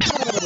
Welcome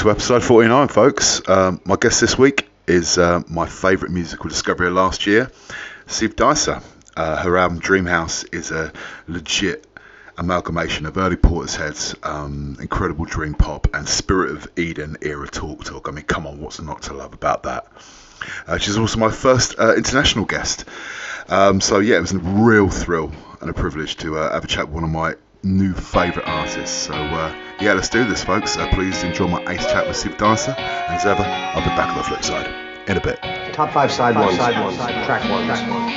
to episode 49, folks. Um, my guest this week is uh, my favourite musical discovery of last year, Siv Disa. Uh, her album Dreamhouse is a legit amalgamation of early Portishead's um, incredible dream pop and Spirit of Eden era talk talk. I mean, come on, what's not to love about that? Uh, she's also my first uh, international guest. Um, so, yeah, it was a real thrill and a privilege to uh, have a chat with one of my new favourite artists. So, uh, yeah, let's do this, folks. Uh, please enjoy my ace chat with Siv Disa. And as ever, I'll be back on the flip side in a bit. Top five side one, side one, track one, track one.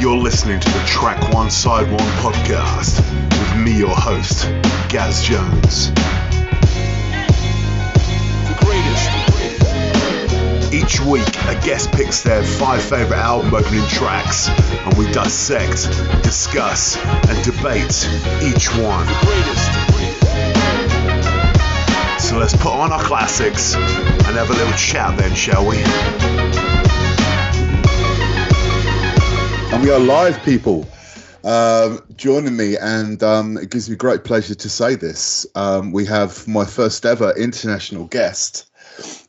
You're listening to the Track One Side One podcast with me, your host, Gaz Jones. Each week, a guest picks their five favourite album opening tracks, and we dissect, discuss, and debate each one. So let's put on our classics and have a little chat then, shall we? And we are live, people. Um, joining me, and um, it gives me great pleasure to say this. Um, we have my first ever international guest.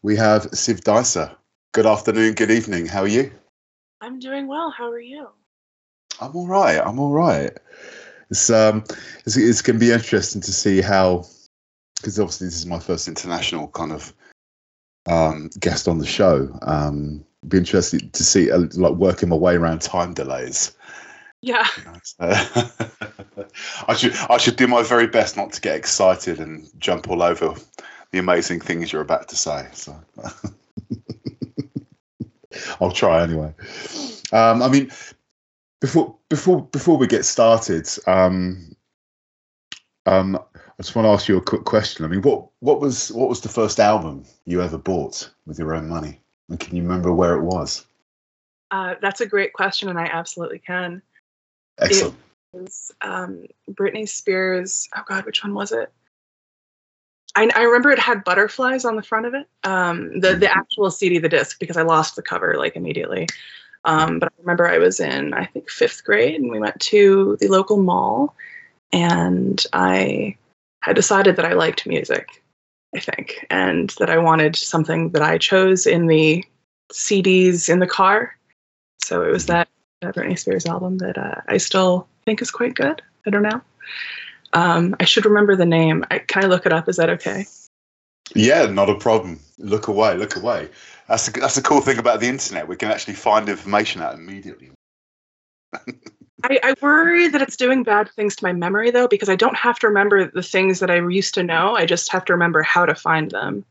We have Siv Disa. Good afternoon, good evening. How are you? I'm doing well. How are you? I'm all right. I'm all right. It's um, it's, it's going to be interesting to see how, because obviously this is my first international kind of um, guest on the show. Um, be interested to see uh, like working my way around time delays. Yeah. I should I should do my very best not to get excited and jump all over the amazing things you're about to say. So I'll try anyway. Um, I mean, before before before we get started, um, um, I just want to ask you a quick question. I mean, what what was what was the first album you ever bought with your own money? And can you remember where it was? Uh, that's a great question, and I absolutely can. Excellent. It was um, Britney Spears. Oh God, which one was it? I, I remember it had butterflies on the front of it. Um, the the actual CD, the disc, because I lost the cover like immediately. Um, but I remember I was in I think fifth grade, and we went to the local mall, and I had decided that I liked music. I think, and that I wanted something that I chose in the CDs in the car. So it was that, that Britney Spears album that uh, I still think is quite good. I don't know. Um, I should remember the name. I, can I look it up? Is that okay? Yeah, not a problem. Look away, look away. That's the, that's the cool thing about the internet. We can actually find information out immediately. I, I worry that it's doing bad things to my memory though, because I don't have to remember the things that I used to know. I just have to remember how to find them.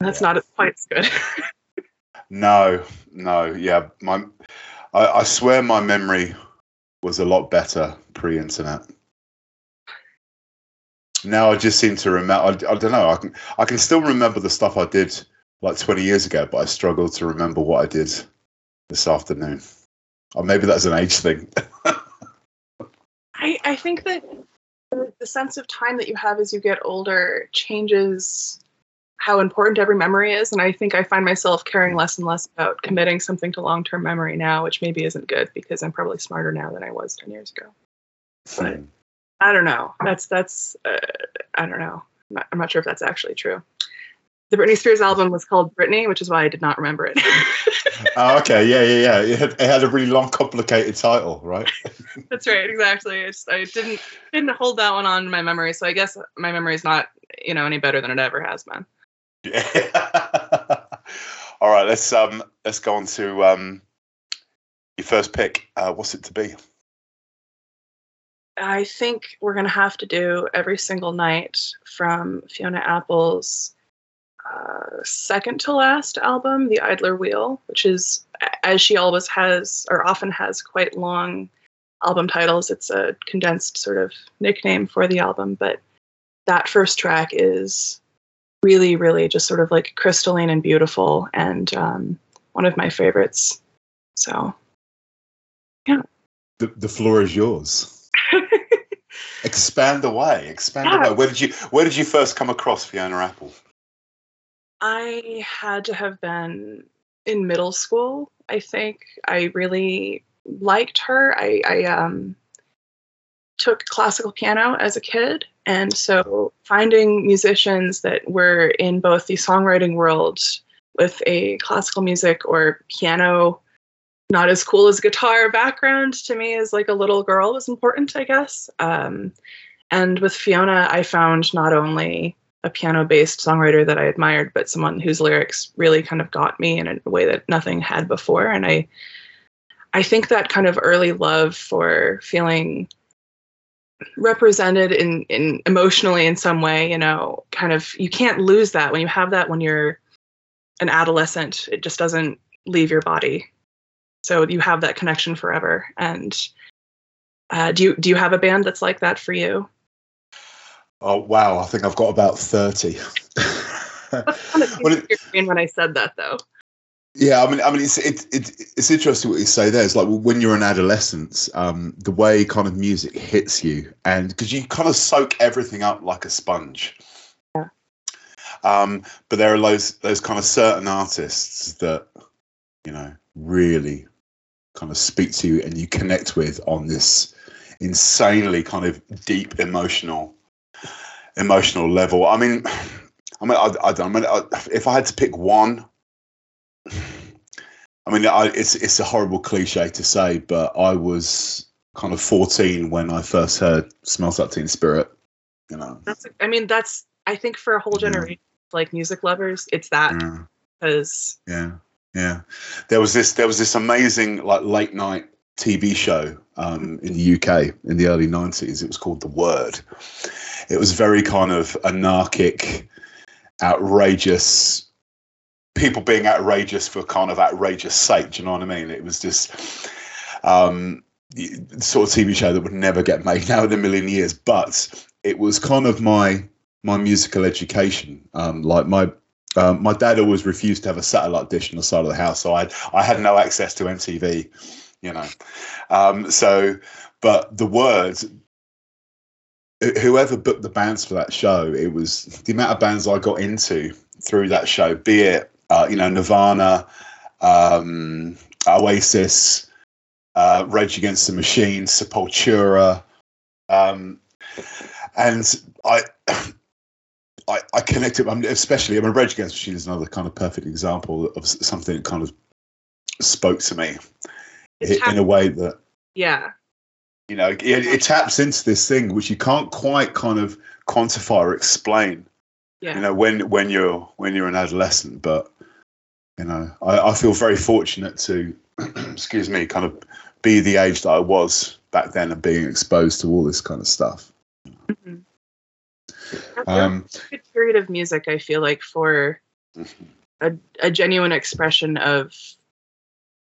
And that's Yeah. not quite as good. No, no, yeah. My, I, I swear my memory was a lot better pre-internet. Now I just seem to remember. I, I don't know. I can I can still remember the stuff I did like 20 years ago, but I struggle to remember what I did this afternoon. Or maybe that's an age thing. I, I think that the, the sense of time that you have as you get older changes how important every memory is. And I think I find myself caring less and less about committing something to long term memory now, which maybe isn't good because I'm probably smarter now than I was 10 years ago. But I don't know. That's, that's, uh, I don't know. I'm not, I'm not sure if that's actually true. the Britney Spears album was called Britney, which is why I did not remember it. oh, okay, yeah, yeah, yeah. It had, it had, a really long, complicated title, right? That's right, exactly. I, just, I didn't didn't hold that one on my memory, so I guess my memory is not you know any better than it ever has been. Yeah. All right, let's um let's go on to um your first pick. Uh, what's it to be? I think we're gonna have to do every single night from Fiona Apple's uh, second to last album, The Idler Wheel, which is, as she always has, or often has, quite long album titles. It's a condensed sort of nickname for the album, but that first track is really, really just sort of like crystalline and beautiful, and um, one of my favorites. So, yeah. The, the floor is yours. expand away, expand yeah. away. Where did you Where did you first come across Fiona Apple? I had to have been in middle school. I think I really liked her. I, I um, took classical piano as a kid, and so finding musicians that were in both the songwriting world with a classical music or piano not as cool as guitar background to me as like a little girl was important, I guess. Um, and with Fiona, I found not only a piano based songwriter that I admired, but someone whose lyrics really kind of got me in a way that nothing had before. And I I think that kind of early love for feeling represented in, in emotionally in some way, you know, kind of you can't lose that when you have that when you're an adolescent. It just doesn't leave your body. So you have that connection forever. And uh, do you do you have a band that's like that for you? Oh wow! I think I've got about thirty. well, it, when I said that, though. Yeah, I mean, I mean, it's it, it, it's interesting what you say there. It's like when you're an adolescent, um, the way kind of music hits you, and because you kind of soak everything up like a sponge. Yeah. Um, but there are those those kind of certain artists that you know really kind of speak to you and you connect with on this insanely kind of deep emotional emotional level. I mean, I mean, I, I, don't. I mean, I, if I had to pick one, I mean, I, it's it's a horrible cliche to say, but I was kind of 14 when I first heard "Smells Like Teen Spirit." You know, that's. I mean, that's. I think for a whole generation, yeah. like music lovers, it's that because. Yeah. Yeah. There was this. There was this amazing like late night TV show um, in the UK in the early 90s. It was called The Word, it was very kind of anarchic, outrageous people being outrageous for kind of outrageous sake. Do you know what I mean? It was just um, sort of TV show that would never get made now in a million years. But it was kind of my my musical education. Um, like my um, my dad always refused to have a satellite dish on the side of the house, so I I had no access to MTV. You know, um, so but the words whoever booked the bands for that show, it was the amount of bands I got into through that show, be it uh, you know Nirvana, um, Oasis, uh, Rage Against the Machine, Sepultura, um, and I. I, I it, especially, I mean, Rage Against Machine is another kind of perfect example of something that kind of spoke to me in a way that, yeah, you know, it, it, taps into this thing which you can't quite kind of quantify or explain. Yeah. You know, when when you're when you're an adolescent, but you know, I, I feel very fortunate to, excuse me, kind of be the age that I was back then and being exposed to all this kind of stuff. Mm-hmm. Um, a good period of music, I feel like, for a, a genuine expression of,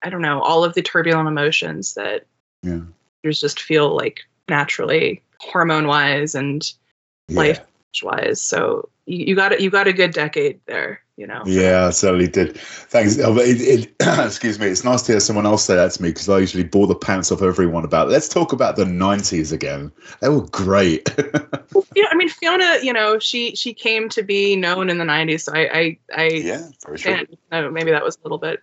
I don't know, all of the turbulent emotions that yeah just feel like naturally hormone wise and yeah. life wise. So you, you got it. You got a good decade there. You know. Yeah, I certainly did. Thanks. It, it, excuse me. It's nice to hear someone else say that to me because I usually bore the pants off everyone about. Let's talk about the '90s again. They were great. yeah, I mean Fiona. You know, she she came to be known in the '90s. So I I, I yeah, for sure. maybe that was a little bit,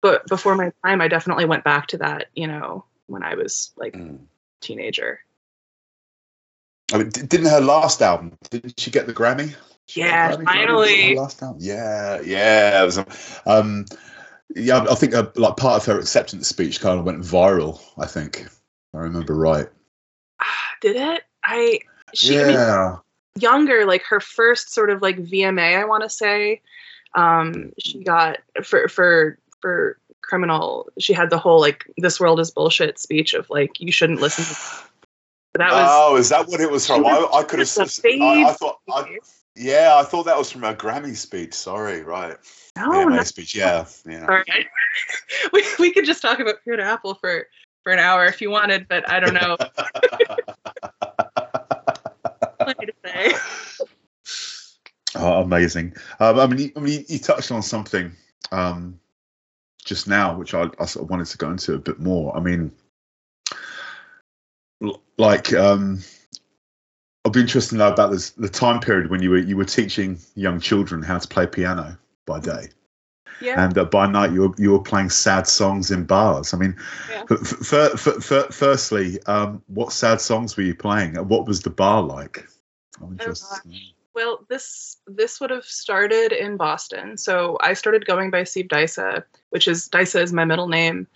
but before my time, I definitely went back to that. You know, when I was like mm. teenager. I mean, didn't her last album? Didn't she get the Grammy? Yeah, finally. Last. Yeah, yeah. Was, um, yeah, I think uh, like part of her acceptance speech kind of went viral. I think, I remember right. Did it? I she I mean, yeah, younger, like her first sort of like VMA, I want to say. Um, she got for for for criminal. She had the whole like "this world is bullshit" speech of like you shouldn't listen. to That was oh, is that what it was from? I, I could have. I, I thought. I, yeah, I thought that was from a Grammy speech. Sorry, right? no, no, speech. Yeah, yeah. sorry. we we could just talk about Fiona Apple for for an hour if you wanted, but I don't know what to say. Oh, amazing. Um, I mean, you, I mean, you- you touched on something um, just now, which I, I sort of wanted to go into a bit more. I mean, like, um, I'd be interested to know about this, the time period when you were you were teaching young children how to play piano by day, Yeah. and uh, by night you were you were playing sad songs in bars. I mean, Yeah. f- f- f- firstly, um, what sad songs were you playing? and What was the bar like? I'm interested. Well, this this would have started in Boston. So I started going by Siv Disa, which is Disa is my middle name,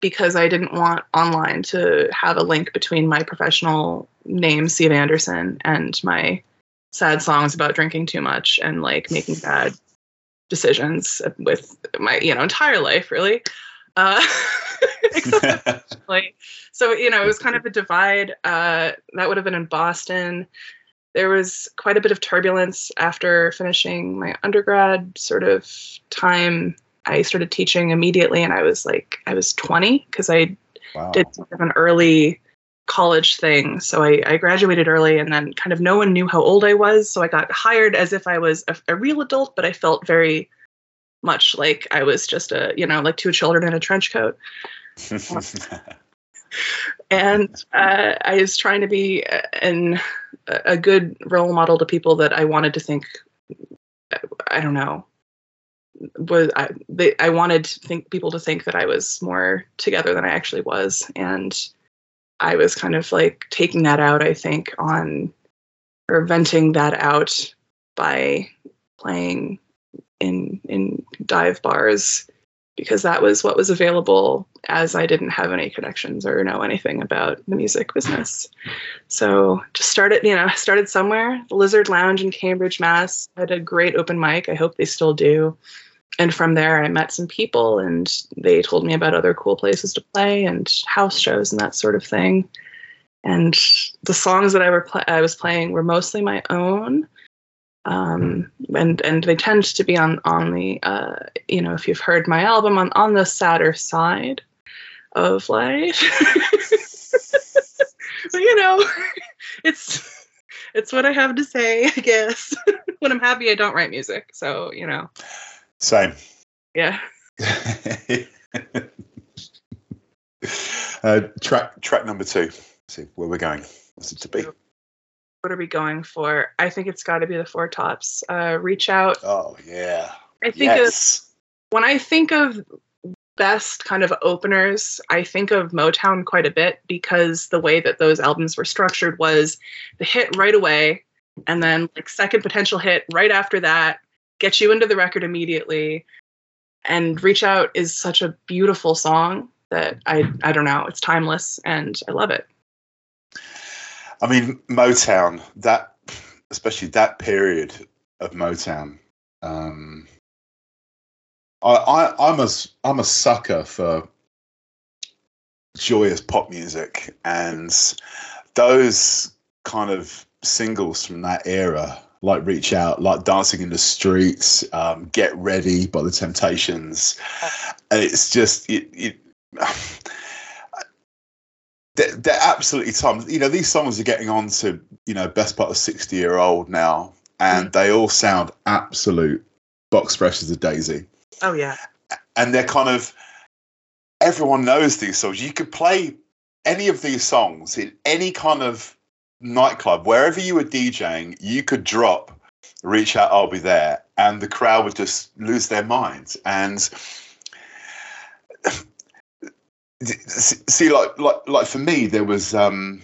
because I didn't want online to have a link between my professional name, Siv Anderson, and my sad songs about drinking too much and like making bad decisions with my you know entire life, really. Uh, so you know it was kind of a divide. Uh that would have been in boston. There was quite a bit of turbulence after finishing my undergrad sort of time i started teaching immediately and i was like i was 20 because i Wow. did sort of an early college thing so I, I graduated early and then kind of no one knew how old i was so i got hired as if i was a, a real adult but i felt very much like i was just a you know like two children in a trench coat and uh, I was trying to be an a good role model to people that I wanted to think. I don't know. Was I? They, I wanted to think people to think that I was more together than I actually was, and I was kind of like taking that out. I think on or venting that out by playing in in dive bars because that was what was available as I didn't have any connections or know anything about the music business. So just started, you know, started somewhere. The Lizard Lounge in Cambridge, Mass. had a great open mic. I hope they still do. And from there, I met some people, and they told me about other cool places to play and house shows and that sort of thing. And the songs that I were pl- I was playing were mostly my own, um, and and they tend to be on on the uh, you know if you've heard my album on on the sadder side of life. you know, it's it's what I have to say, I guess. when I'm happy, I don't write music, so you know, Same. yeah. uh, track track number two. Let's see where we're going. What's it to be? What are we going for? I think it's got to be the Four Tops. Uh, reach out. Oh yeah. I think of when I think of best kind of openers, I think of Motown quite a bit because the way that those albums were structured was the hit right away, and then like second potential hit right after that, get you into the record immediately. And Reach Out is such a beautiful song that I I don't know, it's timeless and I love it. I mean Motown. That especially that period of Motown. Um, I, I I'm a I'm a sucker for joyous pop music and those kind of singles from that era like reach out like dancing in the streets um, get ready by the temptations it's just it, it they're, they're absolutely timeless you know these songs are getting on to you know best part of 60 year old now and they all sound absolute box fresh as a daisy Oh yeah. and they're kind of everyone knows these songs. You could play any of these songs in any kind of nightclub, wherever you were DJing, you could drop reach out, I'll be there, and the crowd would just lose their minds. And see, like like like for me, there was um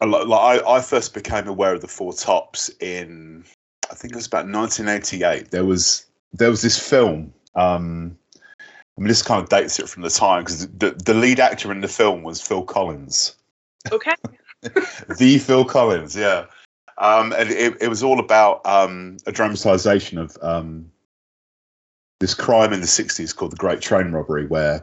like I, I first became aware of the Four Tops in I think it was about 1988. There was there was this film. Um, I mean, this kind of dates it from the time because the, the lead actor in the film was Phil Collins, Okay. the Phil Collins, yeah. Um, and it, it was all about um, a dramatization of um, this crime in the 60s called the Great Train Robbery, where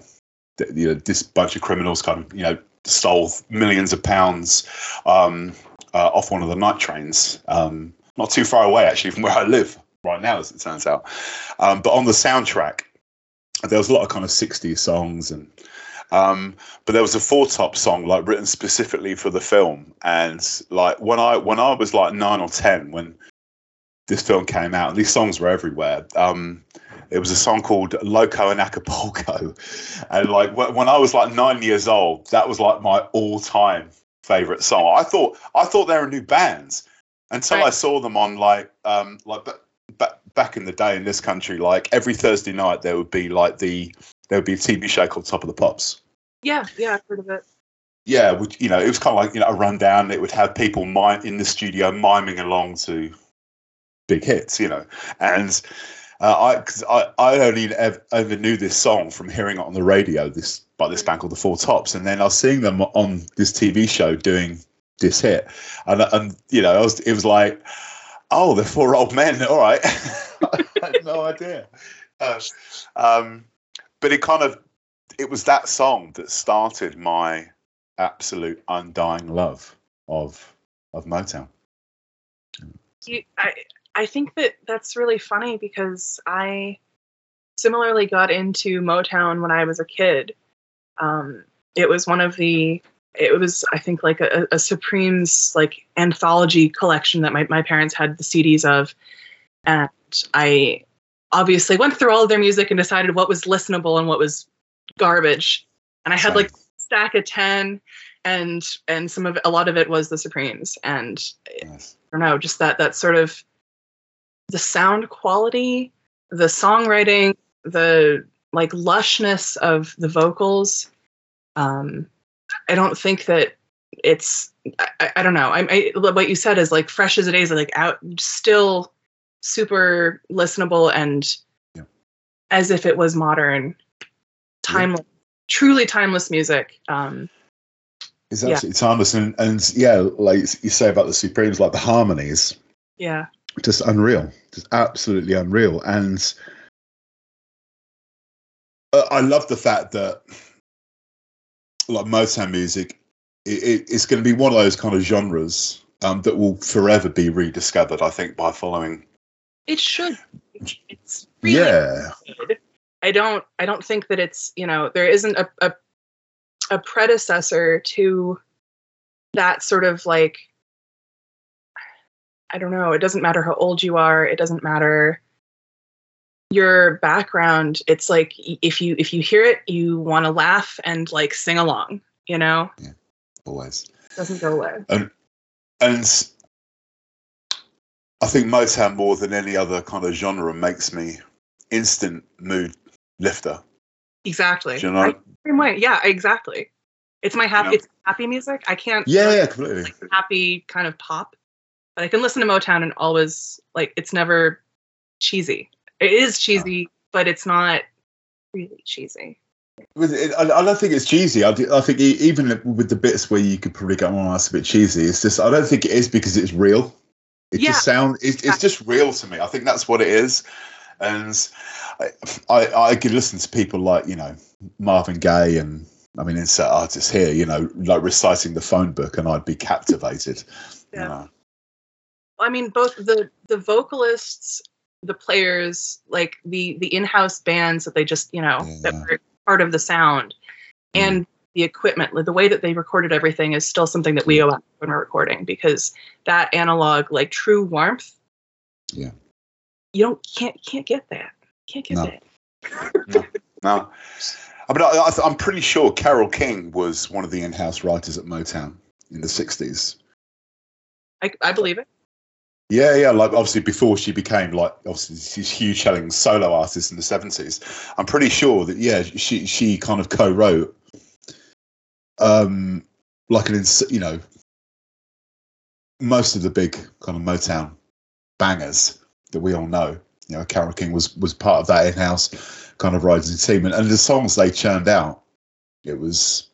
th- you know, this bunch of criminals kind of you know stole millions of pounds um, uh, off one of the night trains, um, not too far away actually from where I live right now, as it turns out. Um, but on the soundtrack, there was a lot of kind of 60s songs and um, but there was a four top song like written specifically for the film. And like when i when i was like nine or ten when this film came out and these songs were everywhere. Um, it was a song called Loco in Acapulco. And like when i was like nine years old that was like my all-time favorite song. I thought i thought they were new bands until i saw them on like um like ba- back in the day in this country. Like every thursday night there would be like the there would be a tv show called top of the pops Yeah, yeah, I've heard of it. yeah, which you know, it was kind of like you know a rundown. It would have people mime in the studio miming along to big hits, you know, and uh, I, cause I I only ever, ever knew this song from hearing it on the radio. This by this band called the Four Tops, and then I was seeing them on this TV show doing this hit, and and you know, I was it was like, oh, they're four old men. All right, I had no idea. Uh, um, but it kind of it was that song that started my absolute undying love of of Motown. You, I I think that that's really funny because I similarly got into Motown when I was a kid. Um, it was one of the it was I think like a, a Supremes like anthology collection that my, my parents had the CDs of, and I obviously went through all of their music and decided what was listenable and what was garbage. And I had like stack of ten, and and some of a lot of it was the Supremes, and Yes. I don't know, just that that sort of the sound quality, the songwriting, the like lushness of the vocals. Um, I don't think that it's. I, I- I don't know. I, I what you said is like fresh as it is, like out still super listenable and Yeah. as if it was modern, timeless, truly timeless music. Um, It's Yeah. absolutely timeless, and and yeah, like you say about the Supremes, like the harmonies, yeah, just unreal, just absolutely unreal. And uh, I love the fact that like Motown music, it, it, it's going to be one of those kind of genres um, that will forever be rediscovered. I think by following, it should. It's really yeah, good. I don't I don't think that it's you know there isn't a, a a predecessor to that sort of like I don't know, it doesn't matter how old you are, it doesn't matter your background. It's like if you if you hear it, you want to laugh and like sing along, you know? Yeah. always. It doesn't go away. and I think Motown more than any other kind of genre makes me instant mood lifter. Exactly. Do you know? I- same way. Yeah, exactly. It's my happy Yeah. it's happy music. I can't Yeah, yeah, completely. like happy kind of pop. But I can listen to Motown and always like it's never cheesy. It is cheesy, but it's not really cheesy. With it, I, I don't think it's cheesy. I, do, I think even with the bits where you could probably go, "Oh, that's a bit cheesy." It's just I don't think it is because it's real. It Yeah. just sounds. It's, it's just real to me. I think that's what it is. And I, I I could listen to people like you know Marvin Gaye and I mean insert artists here, you know, like reciting the phone book, and I'd be captivated. Yeah. You know? I mean, both the the vocalists, the players, like the the in-house bands that they just you know that were part of the sound, Mm. and the equipment, the way that they recorded everything, is still something that we owe out when we're recording because that analog, like true warmth, Yeah. you don't can't can't get that. Can't get No. that. No, I mean, I, I'm pretty sure Carole King was one of the in-house writers at Motown in the '60s. I, I believe it. Yeah, yeah. Like obviously before she became like obviously she's huge selling solo artist in the seventies. I'm pretty sure that yeah, she she kind of co-wrote um like an ins- you know most of the big kind of Motown bangers that we all know. You know, Carole King was was part of that in-house kind of rising team, and, and the songs they churned out, it was,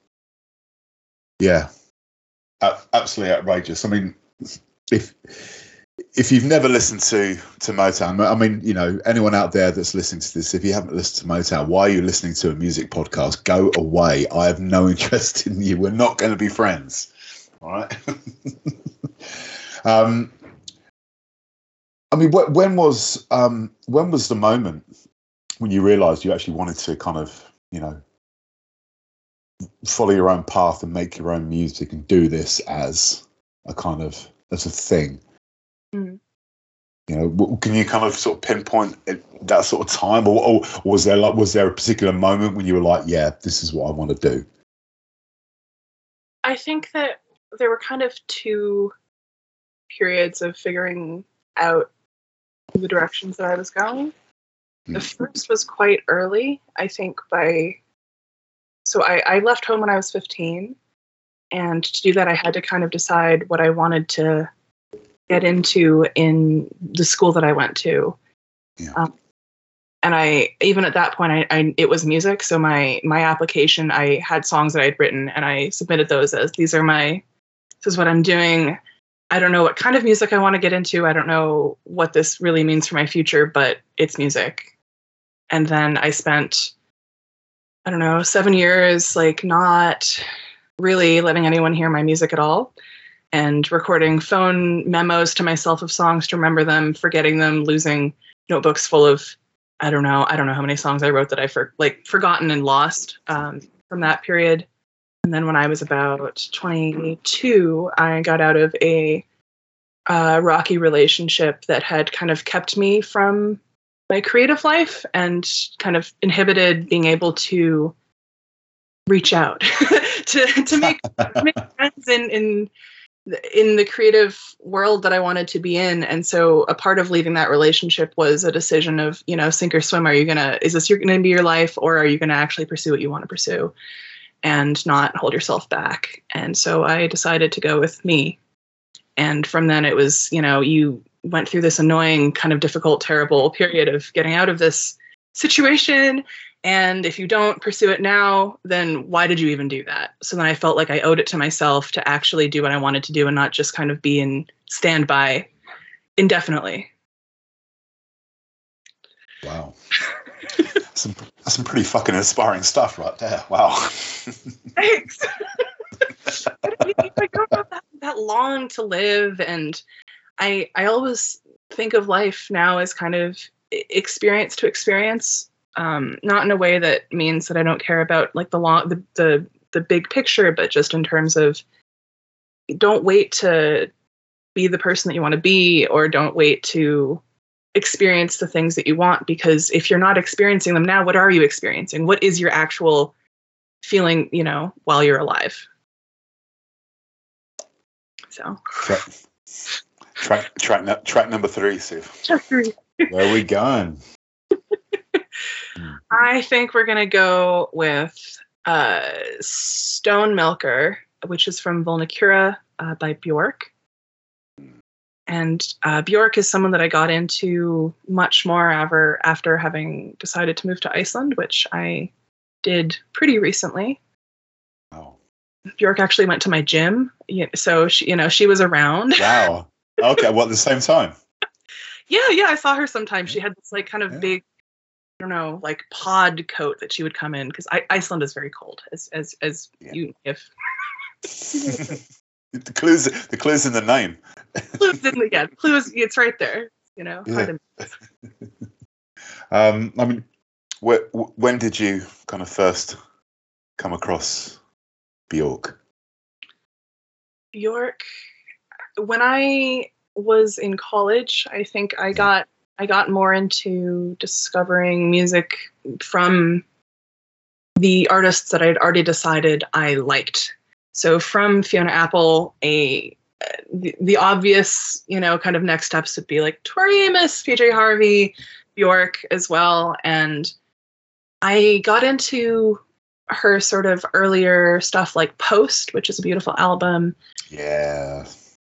yeah, absolutely outrageous. I mean, if if you've never listened to to Motown, I mean, you know, anyone out there that's listening to this, if you haven't listened to Motown, why are you listening to a music podcast? Go away. I have no interest in you. We're not going to be friends. All right. um, I mean, wh- when was um, when was the moment when you realised you actually wanted to kind of, you know, follow your own path and make your own music and do this as a kind of as a thing? Mm. You know, can you kind of sort of pinpoint that sort of time, or, or was there like was there a particular moment when you were like, yeah, this is what I want to do? I think that there were kind of two periods of figuring out the directions that I was going. The first was quite early, I think by so I, I left home when I was 15. And to do that I had to kind of decide what I wanted to get into in the school that I went to. Yeah. Um, and I even at that point I, I it was music. So my my application I had songs that I'd written and I submitted those as these are my this is what I'm doing. I don't know what kind of music I want to get into. I don't know what this really means for my future, but it's music. And then I spent, I don't know, seven years like not really letting anyone hear my music at all and recording phone memos to myself of songs to remember them, forgetting them, losing notebooks full of, I don't know, I don't know how many songs I wrote that I for, like forgotten and lost um, from that period. And then when I was about 22, I got out of a uh, rocky relationship that had kind of kept me from my creative life and kind of inhibited being able to reach out to to make, to make friends in in in the creative world that I wanted to be in. And so a part of leaving that relationship was a decision of, you know, sink or swim. Are you gonna is this going to be your life or are you gonna actually pursue what you want to pursue? and not hold yourself back. And so I decided to go with me. And from then it was, you know, you went through this annoying, kind of difficult, terrible period of getting out of this situation. And if you don't pursue it now, then why did you even do that? So then I felt like I owed it to myself to actually do what I wanted to do and not just kind of be in standby indefinitely. Wow. some that's some pretty fucking inspiring stuff right there. Wow. Thanks. I, don't know that, that long to live, and I I always think of life now as kind of experience to experience, um, not in a way that means that I don't care about like the long the the the big picture, but just in terms of don't wait to be the person that you want to be, or don't wait to experience the things that you want because if you're not experiencing them now what are you experiencing? What is your actual feeling you know while you're alive? So. Track track track, track number three Siv. where are we going i think we're going to go with uh, stone milker which is from vulnicura uh, by bjork and uh, Bjork is someone that I got into much more after after having decided to move to Iceland, which I did pretty recently. Oh. Bjork actually went to my gym, so she, you know, she was around. Wow. Okay. Well, at the same time. yeah, yeah, I saw her sometimes. She had this like kind of yeah. big, don't know, like pod coat that she would come in because Iceland is very cold, as as as yeah. you if. the clues the clues in the name clues in the yeah clues it's right there you know yeah. um i mean wh- when did you kind of first come across bjork bjork when i was in college i think i got i got more into discovering music from the artists that i'd already decided i liked so from Fiona Apple, a the, the, obvious, you know, kind of next steps would be like Tori Amos, PJ Harvey, Bjork as well. And I got into her sort of earlier stuff like Post, which is a beautiful album. Yeah.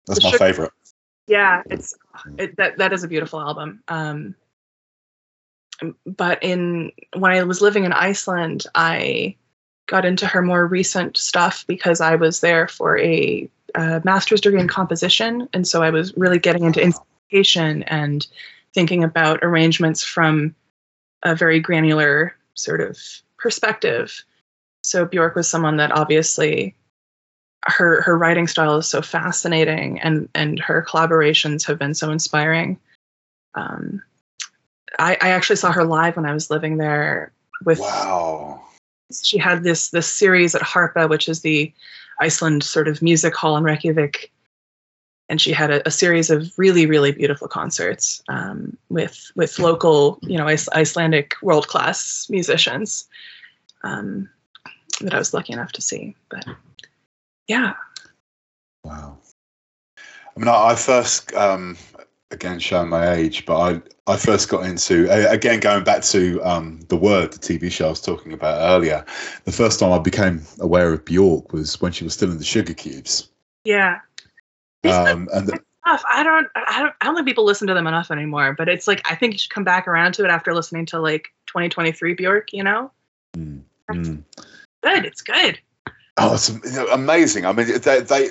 That's The my Sugar- favorite. Yeah, it's it, that that is a beautiful album. Um, but in when I was living in Iceland, I got into her more recent stuff because I was there for a, uh master's degree in composition, and so I was really getting into instrumentation and thinking about arrangements from a very granular sort of perspective. So Bjork was someone that obviously her her writing style is so fascinating and and her collaborations have been so inspiring um i i actually saw her live when i was living there with Wow. she had this this series at harpa which is the iceland sort of music hall in reykjavik and she had a, a series of really really beautiful concerts um, with with local you know Ice, icelandic world class musicians um, that i was lucky enough to see but yeah Wow. I mean, I, I first, um, again, showing my age, but I, I first got into, again, going back to um, The Word, the TV show I was talking about earlier, the first time I became aware of Bjork was when she was still in the Sugar Cubes. yeah Um, and the, stuff. I don't, I don't, I don't think people listen to them enough anymore. But it's like I think you should come back around to it after listening to like 2023 Bjork. You know, Mm, mm. good. It's good. Oh, it's amazing. I mean, they they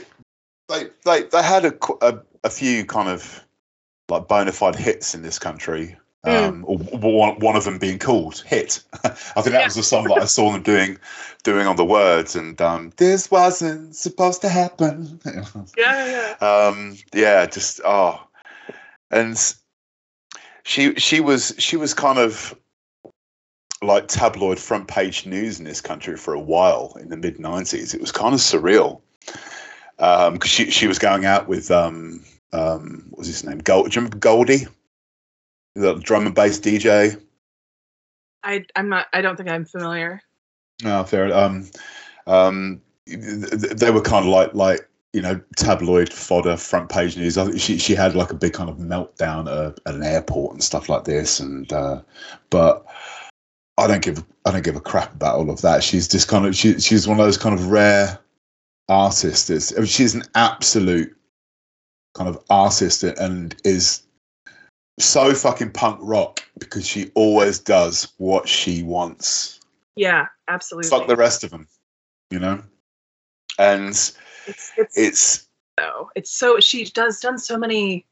they they, they had a, a a few kind of like bona fide hits in this country. Um, or one, one of them being called "Hit." I think that Yeah. was the song that I saw them doing, doing on the words, and um, this wasn't supposed to happen. Yeah, yeah. um, yeah, just oh, and she she was she was kind of like tabloid front page news in this country for a while in the mid '90s. It was kind of surreal because she she was going out with um um what was his name Gold, do you remember Goldie, the drum and bass DJ. I, I'm not. I don't think I'm familiar. No, fair. Um, um, th- th- they were kind of like like you know tabloid fodder, front page news. I think she she had like a big kind of meltdown at, at an airport and stuff like this. And uh, but I don't give I don't give a crap about all of that. She's just kind of she she's one of those kind of rare artists. That's, I mean, she's an absolute kind of artist and is so fucking punk rock because she always does what she wants Yeah, absolutely. fuck the rest of them, you know. And it's it's it's so it's so she does done so many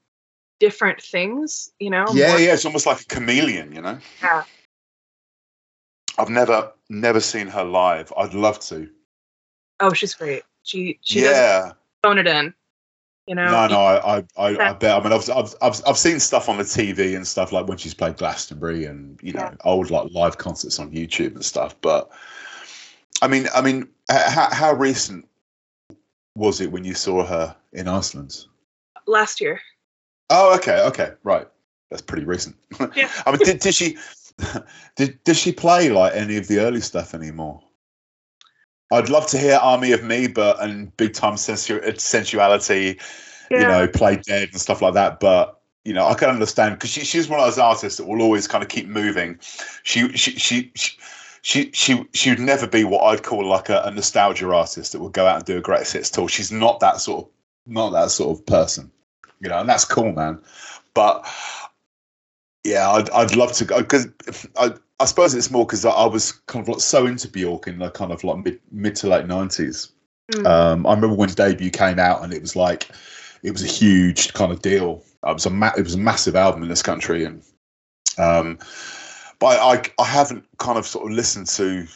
different things. You know. yeah, more- yeah, it's almost like a chameleon, you know. Yeah. I've never never seen her live. I'd love to. Oh, she's great. She she does yeah, phone it in. You know. no, no, I, I, I, I bet. I mean, I've, I've, I've, I've seen stuff on the TV and stuff like when she's played Glastonbury and you know Yeah. old like live concerts on YouTube and stuff. But I mean, I mean, how, how recent was it when you saw her in Iceland? Last year. Oh, okay, okay, right. That's pretty recent. Yeah. I mean, did, did she did does she play like any of the early stuff anymore? I'd love to hear Army of Me, but and Big Time sensu- Sensuality, you know, Play Dead and stuff like that. But you know, I can understand because she, she's one of those artists that will always kind of keep moving. She she she. she she she she would never be what I'd call like a, a nostalgia artist that would go out and do a greatest hits tour. She's not that sort of not that sort of person, you know, and that's cool, man. But yeah, I'd I'd love to go because I I suppose it's more because I, I was kind of like so into Bjork in the kind of like mid mid to late nineties. Mm. Um, I remember when debut came out and it was like it was a huge kind of deal. It was a ma- it was a massive album in this country, and um, but I I haven't kind of sort of listened to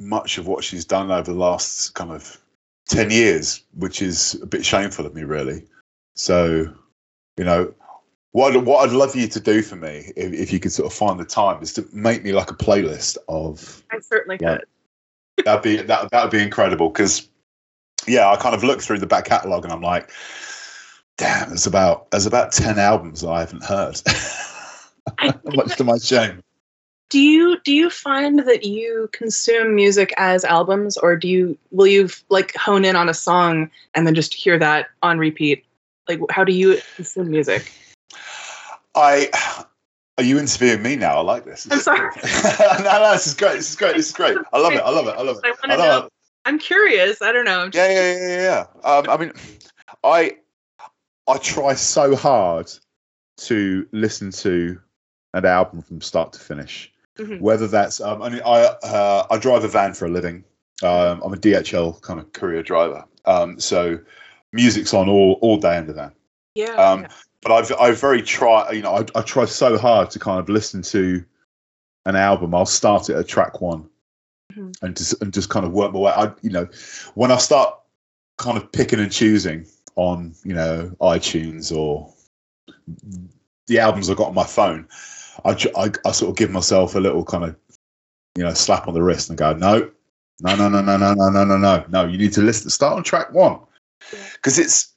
much of what she's done over the last kind of ten years, which is a bit shameful of me, really. So, you know, what I'd- what I'd love you to do for me, if, if you could sort of find the time, is to make me like a playlist of I certainly Yeah. could. that'd be that that would be incredible because yeah, I kind of look through the back catalogue and I'm like, damn, there's about there's about ten albums that I haven't heard. Much to my shame. Do you do you find that you consume music as albums, or do you will you like hone in on a song and then just hear that on repeat? Like, how do you consume music? I are you interviewing me now? I like this. I'm sorry. no, no, this is great. This is great. This is great. I love it. I love it. I love it. I, I love it. I'm curious. I don't know. Yeah, yeah, yeah, yeah. yeah. Um, I mean, I I try so hard to listen to an album from start to finish. Mhm. Whether that's um, I mean, I uh, I drive a van for a living. Um, I'm a DHL kind of courier driver. Um, so music's on all all day in the van. Yeah. Um, yeah. but I've I very try you know I, I try so hard to kind of listen to an album. I'll start it at track one, Mhm. and just and just kind of work my way. I you know when I start kind of picking and choosing on you know iTunes or the albums I've got on my phone, I, I I sort of give myself a little kind of you know slap on the wrist and go no. No, no, no, no, no, no, no, no, no, no. You need to listen. Start on track one, because it's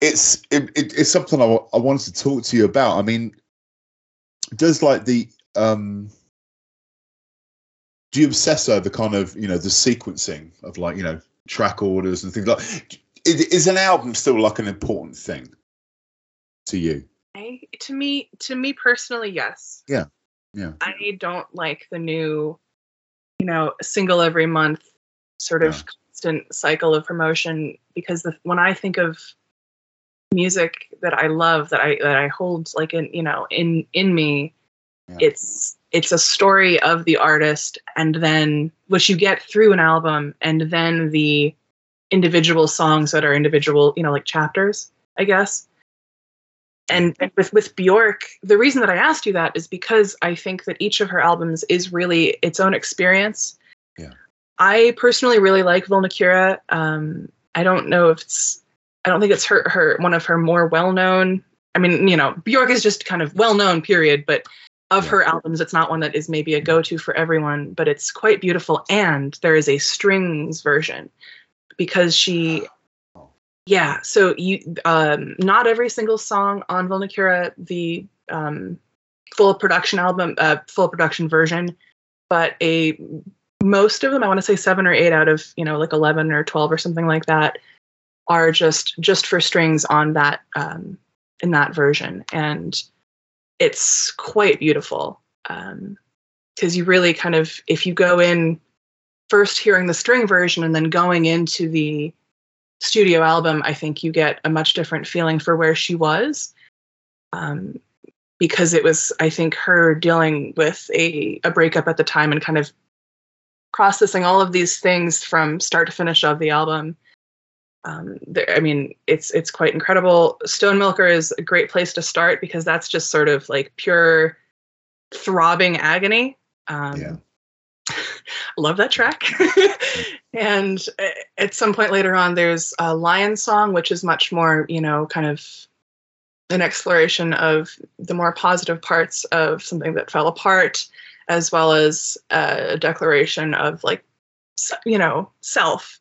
it's it, it, it's something I, I wanted to talk to you about. I mean, does like the um, do you obsess over kind of you know the sequencing of like you know track orders and things like? Is, is an album still like an important thing to you? I, to me, to me personally, yes. Yeah. Yeah. I don't like the new, you know, single every month sort of Yeah. constant cycle of promotion because the, when I think of music that I love, that I that I hold like in you know in in me, Yeah. it's it's a story of the artist and then which you get through an album and then the individual songs that are individual you know like chapters i guess and and with with bjork the reason that i asked you that is because i think that each of her albums is really its own experience Yeah. i personally really like Vulnicura um i don't know if it's i don't think it's her her one of her more well-known i mean you know bjork is just kind of well-known period but of Yeah. her albums it's not one that is maybe a go-to for everyone but it's quite beautiful and there is a strings version because she yeah so you um not every single song on Vulnicura the um full production album uh full production version but a most of them i want to say 7 or 8 out of you know like 11 or 12 or something like that are just just for strings on that um in that version and it's quite beautiful um because you really kind of if you go in first hearing the string version and then going into the studio album, I think you get a much different feeling for where she was. Um, because it was, I think, her dealing with a, a breakup at the time and kind of processing all of these things from start to finish of the album. Um, there, I mean, it's it's quite incredible. Stonemilker is a great place to start because that's just sort of like pure throbbing agony. Um, Yeah. love that track. and uh, at some point later on, there's a Lionsong, which is much more, you know, kind of an exploration of the more positive parts of something that fell apart, as well as a declaration of like, you know, self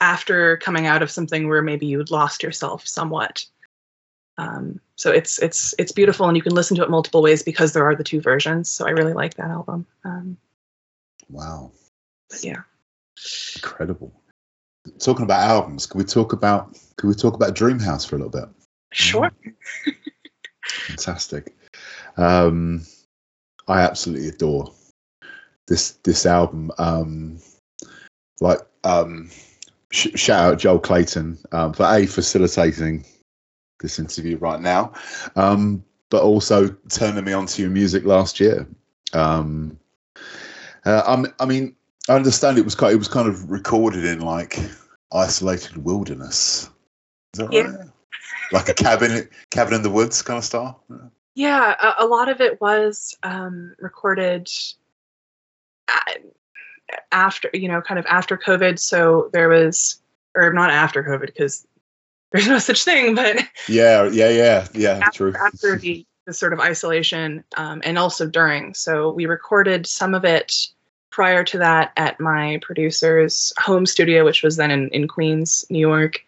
after coming out of something where maybe you'd lost yourself somewhat. Um, so it's it's it's beautiful, and you can listen to it multiple ways because there are the two versions. So I really like that album. Um, Wow, but yeah. incredible. Talking about albums, can we talk about can we talk about Dreamhouse for a little bit? Sure. Fantastic. Um, I absolutely adore this this album. Um, like, um, sh- shout out Joel Clayton um, for a facilitating this interview right now, um, but also turning me onto your music last year. Um, uh, I'm, I mean, I understand it was kind. It was kind of recorded in like isolated wilderness. Is that Yeah. right? Like a cabin, cabin in the woods kind of style. Yeah, a, a lot of it was um, recorded a- after, you know, kind of after COVID. So there was, or not after COVID, because there's no such thing, but Yeah, yeah, yeah, yeah. after, true. after the, the sort of isolation um, and also during. So we recorded some of it prior to that at my producer's home studio, which was then in, in Queens, New York,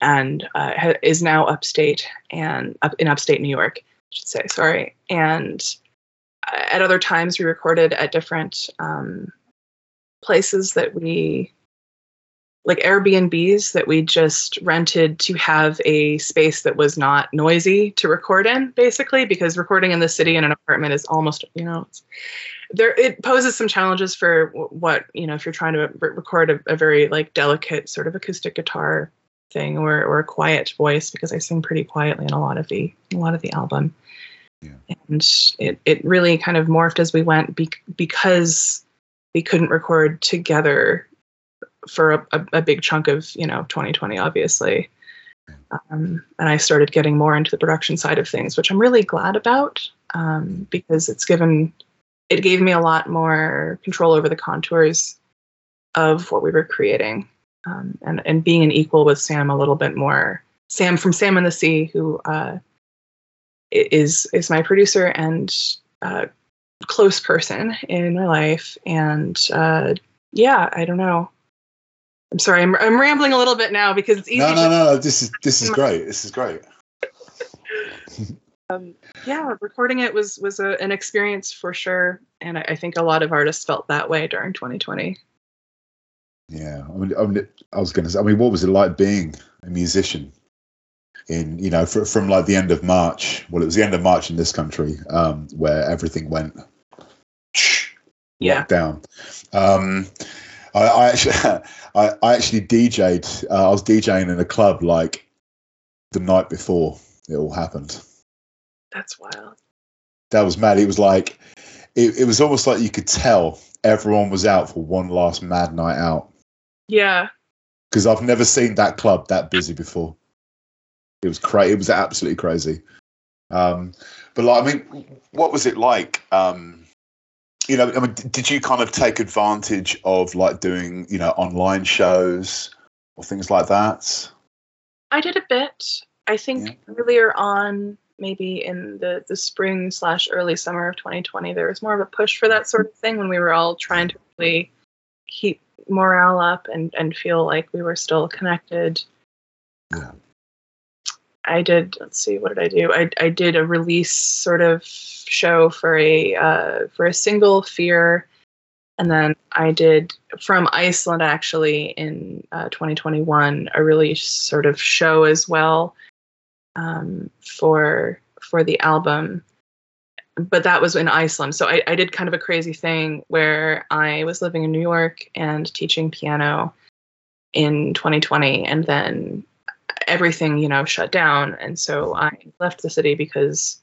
and uh, ha- is now upstate and up in upstate New York, I should say. Sorry. And uh, at other times, we recorded at different um, places that we like Airbnbs that we just rented to have a space that was not noisy to record in, basically, because recording in the city in an apartment is almost, you know, it's, there it poses some challenges for what you know if you're trying to re- record a, a very like delicate sort of acoustic guitar thing or or a quiet voice because I sing pretty quietly in a lot of the a lot of the album. Yeah. And it it really kind of morphed as we went be- because we couldn't record together for a, a, a big chunk of you know 2020 obviously. Um, and i started getting more into the production side of things which i'm really glad about um, because it's given it gave me a lot more control over the contours of what we were creating um, and and being an equal with sam a little bit more. Sam from sam and the sea who uh, is is my producer and uh, close person in my life and uh, yeah i don't know i'm sorry I'm, I'm rambling a little bit now because it's easy No, no, no, no. This is this is great. This is great. um, yeah, recording it was was a, an experience for sure, and I, I think a lot of artists felt that way during 2020. Yeah, I mean, I, mean, I was going to say. I mean, what was it like being a musician in you know fr- from like the end of March? Well, it was the end of March in this country um, where everything went Yeah, down. Um, I, I actually, I, I actually DJ'd. Uh, I was DJing in a club like the night before it all happened. that's wild. That was mad. It was like, it, it was almost like you could tell everyone was out for one last mad night out Yeah, because I've never seen that club that busy before. It was crazy. It was absolutely crazy. Um, but like, I mean, what was it like? Um, you know, I mean, did you kind of take advantage of like doing, you know, online shows or things like that? I did a bit. I think earlier on, maybe in the the spring slash early summer of 2020, there was more of a push for that sort of thing when we were all trying to really keep morale up and and feel like we were still connected. Yeah. I did. Let's see, what did I do? I I did a release sort of show for a uh, for a single Fear, and then I did from Iceland actually in uh, 2021 a really sort of show as well um, for for the album. But that was in Iceland, so I, I did kind of a crazy thing where I was living in New York and teaching piano in 2020, and then everything you know shut down. And so i left the city because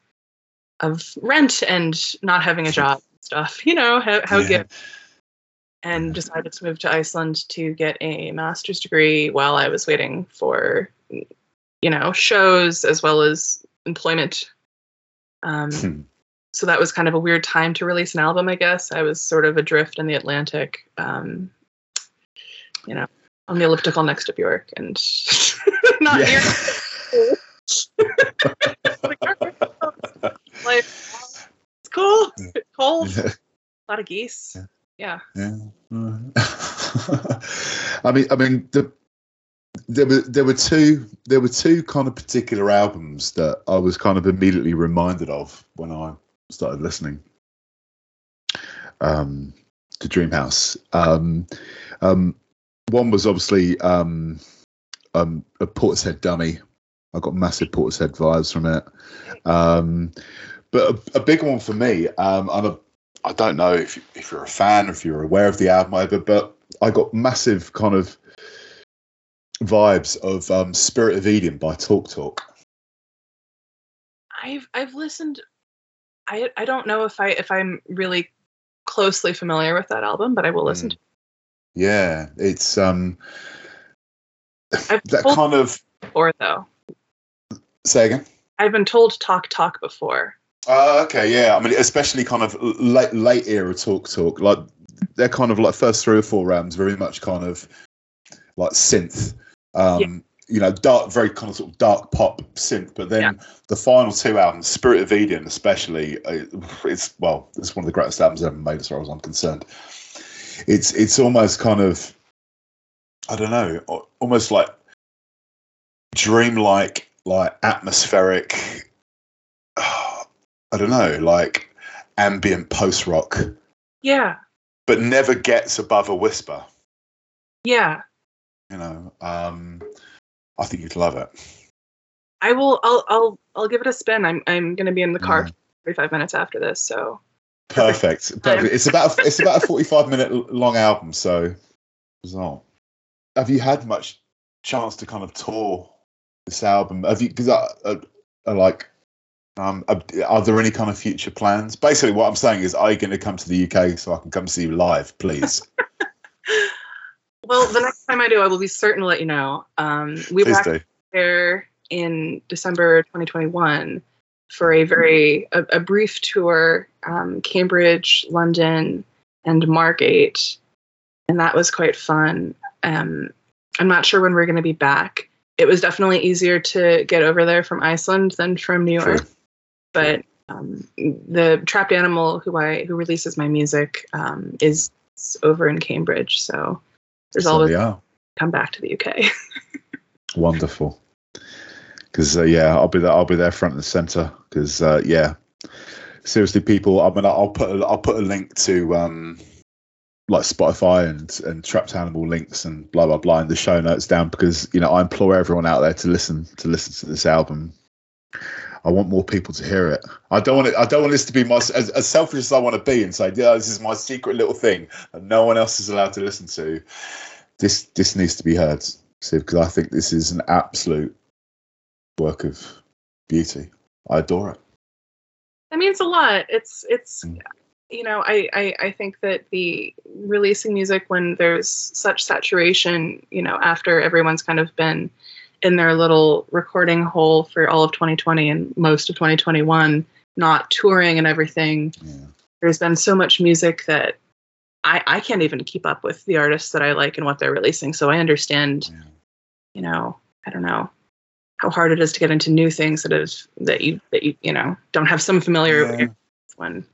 of rent and not having a job and stuff you know how, how Yeah. and decided to move to iceland to get a master's degree while i was waiting for you know shows as well as employment. Um, Hmm. so that was kind of a weird time to release an album i guess. I was sort of adrift in the atlantic um, you know on the elliptical next to bjork and not Yeah. near like. It's cool. It's cold. A lot of geese. Yeah. Yeah. I mean, I mean, the, there were there were two there were two kind of particular albums that I was kind of immediately reminded of when I started listening um, to Dreamhouse. Um, um, one was obviously um, um, a Portishead Dummy. I got massive Portishead vibes from it. Um, but a, a big one for me, um, and a, I don't know if if you're a fan or if you're aware of the album either, but I got massive kind of vibes of um, Spirit of Eden by Talk Talk. I've I've listened. I I don't know if I if I'm really closely familiar with that album, but I will listen Mm. to. Yeah, it's um. I've that kind of or though. say again. I've been told talk talk before. Uh, okay, yeah. I mean, especially kind of late late era Talk Talk, like they're kind of like first three or four rounds, very much kind of like synth. Um, You know, dark, very kind of sort of dark pop synth. But then the final two albums, Spirit of Eden, especially, uh, it's well, it's one of the greatest albums ever made, as far as I'm concerned. It's it's almost kind of, I don't know, almost like dreamlike, like atmospheric. I don't know, like ambient post rock, Yeah. but never gets above a whisper. Yeah. You know, um, I think you'd love it. I will. I'll. I'll. I'll give it a spin. I'm. I'm going to be in the car Yeah. for 45 minutes after this. So Perfect, perfect. It's about a, it's about a forty-five minute long album, so bizarre. Have you had much chance to kind of tour this album? Have you? Because I, I, I like. Um, are, are there any kind of future plans? Basically, what I'm saying is, are you going to come to the UK so I can come see you live, please? Well, the next time I do, I will be certain to let you know. Um, we were please do. there in December 2021 for a very a, a brief tour, um, Cambridge, London, and Margate, and that was quite fun. Um, I'm not sure when we're going to be back. It was definitely easier to get over there from Iceland than from New York, True. but um, the Trapped Animal, who I who releases my music, um, is over in Cambridge, so there's So always come back to the UK. Wonderful. Because uh, yeah, I'll be there. I'll be there front and center. Because uh, yeah, seriously, people. I mean, I'll put a, I'll put a link to um, like Spotify and and Trapped Animal links and blah blah blah in the show notes down because you know I implore everyone out there to listen to listen to this album. I want more people to hear it. I don't want it. I don't want this to be my as, as selfish as I want to be and say, yeah, this is my secret little thing that no one else is allowed to listen to. This this needs to be heard, Steve, because I think this is an absolute work of beauty. I adore it. That means a lot. It's it's Mm. You know, I, I I think that the releasing music when there's such saturation, you know, after everyone's kind of been in their little recording hole for all of 2020 and most of 2021, not touring and everything. Yeah. There's been so much music that I I can't even keep up with the artists that I like and what they're releasing. So I understand, Yeah. you know, I don't know how hard it is to get into new things that is that you that you you know don't have some familiar Yeah. one.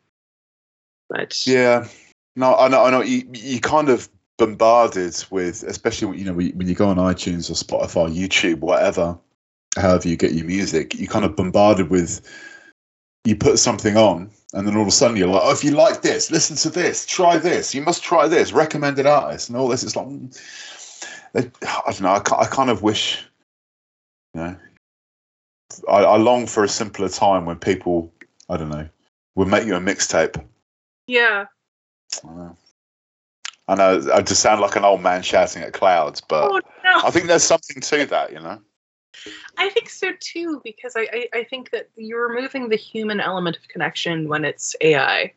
Yeah, no, I know. I know. You you kind of bombarded with, especially you know when you- go on iTunes or Spotify, YouTube, whatever, however you get your music, you kind of bombarded with. You put something on, and then all of a sudden you're like, "Oh, if you like this, listen to this, try this. You must try this. Recommended artist and all this." It's like, mm, I don't know. I, I kind of wish, you know, I, I long for a simpler time when people, I don't know, would make you a mixtape. Yeah, I know. I know. I just sound like an old man shouting at clouds, but oh no, I think there's something to that, you know. I think so too because I, I I think that you're removing the human element of connection when it's AI,